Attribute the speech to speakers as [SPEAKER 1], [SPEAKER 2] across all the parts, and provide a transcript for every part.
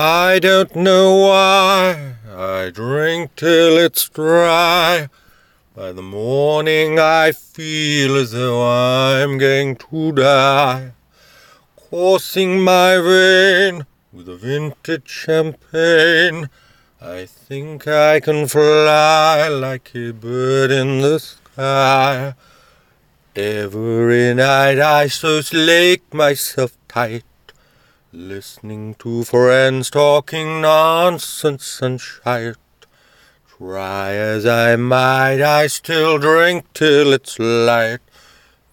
[SPEAKER 1] I don't know why I drink till it's dry. By the morning I feel as though I'm going to die. Coursing my vein with a vintage champagne. I think I can fly like a bird in the sky. Every night I so slake myself tight, listening to friends talking nonsense and shite. Try as I might, I still drink till it's light,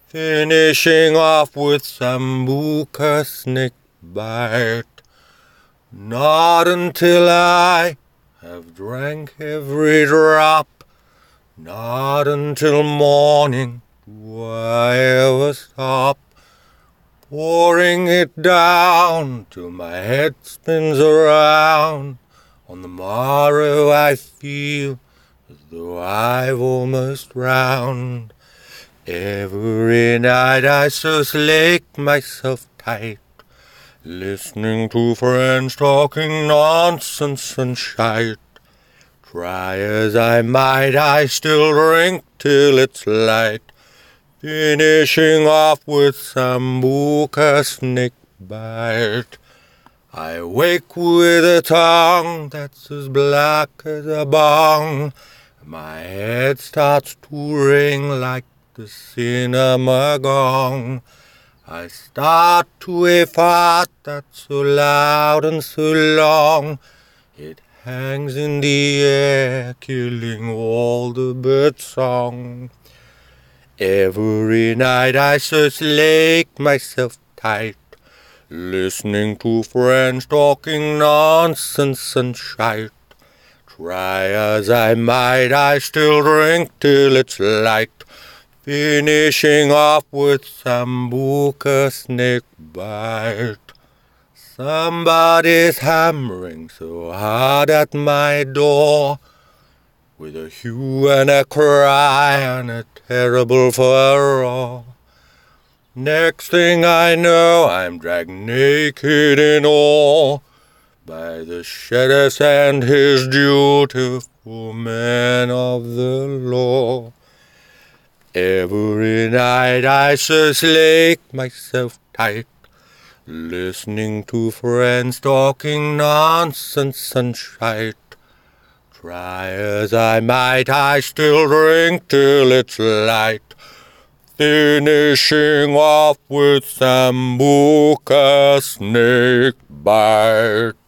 [SPEAKER 1] finishing off with some sambuca snake bite. Not until I have drank every drop, not until morning do I ever stop. Pouring it down till my head spins around. On the morrow I feel as though I've almost drowned. Every night I so slake myself tight, listening to friends talking nonsense and shite. Try as I might, I still drink till it's light, finishing off with sambuca snake bite. I wake with a tongue that's as black as a bong. My head starts to ring like the cinema gong. I start to a fart that's so loud and so long. It hangs in the air, killing all the bird song. Every night I slake myself tight, listening to friends talking nonsense and shite. Try as I might, I still drink till it's light, finishing off with sambuca snake bite. Somebody's hammering so hard at my door with a hue and a cry and a terrible furrow. Next thing I know, I'm dragged naked in all by the sheriff and his dutiful men of the law. Every night I slake myself tight, listening to friends talking nonsense and shite. Try as I might, I still drink till it's light, finishing off with sambuca snake bite.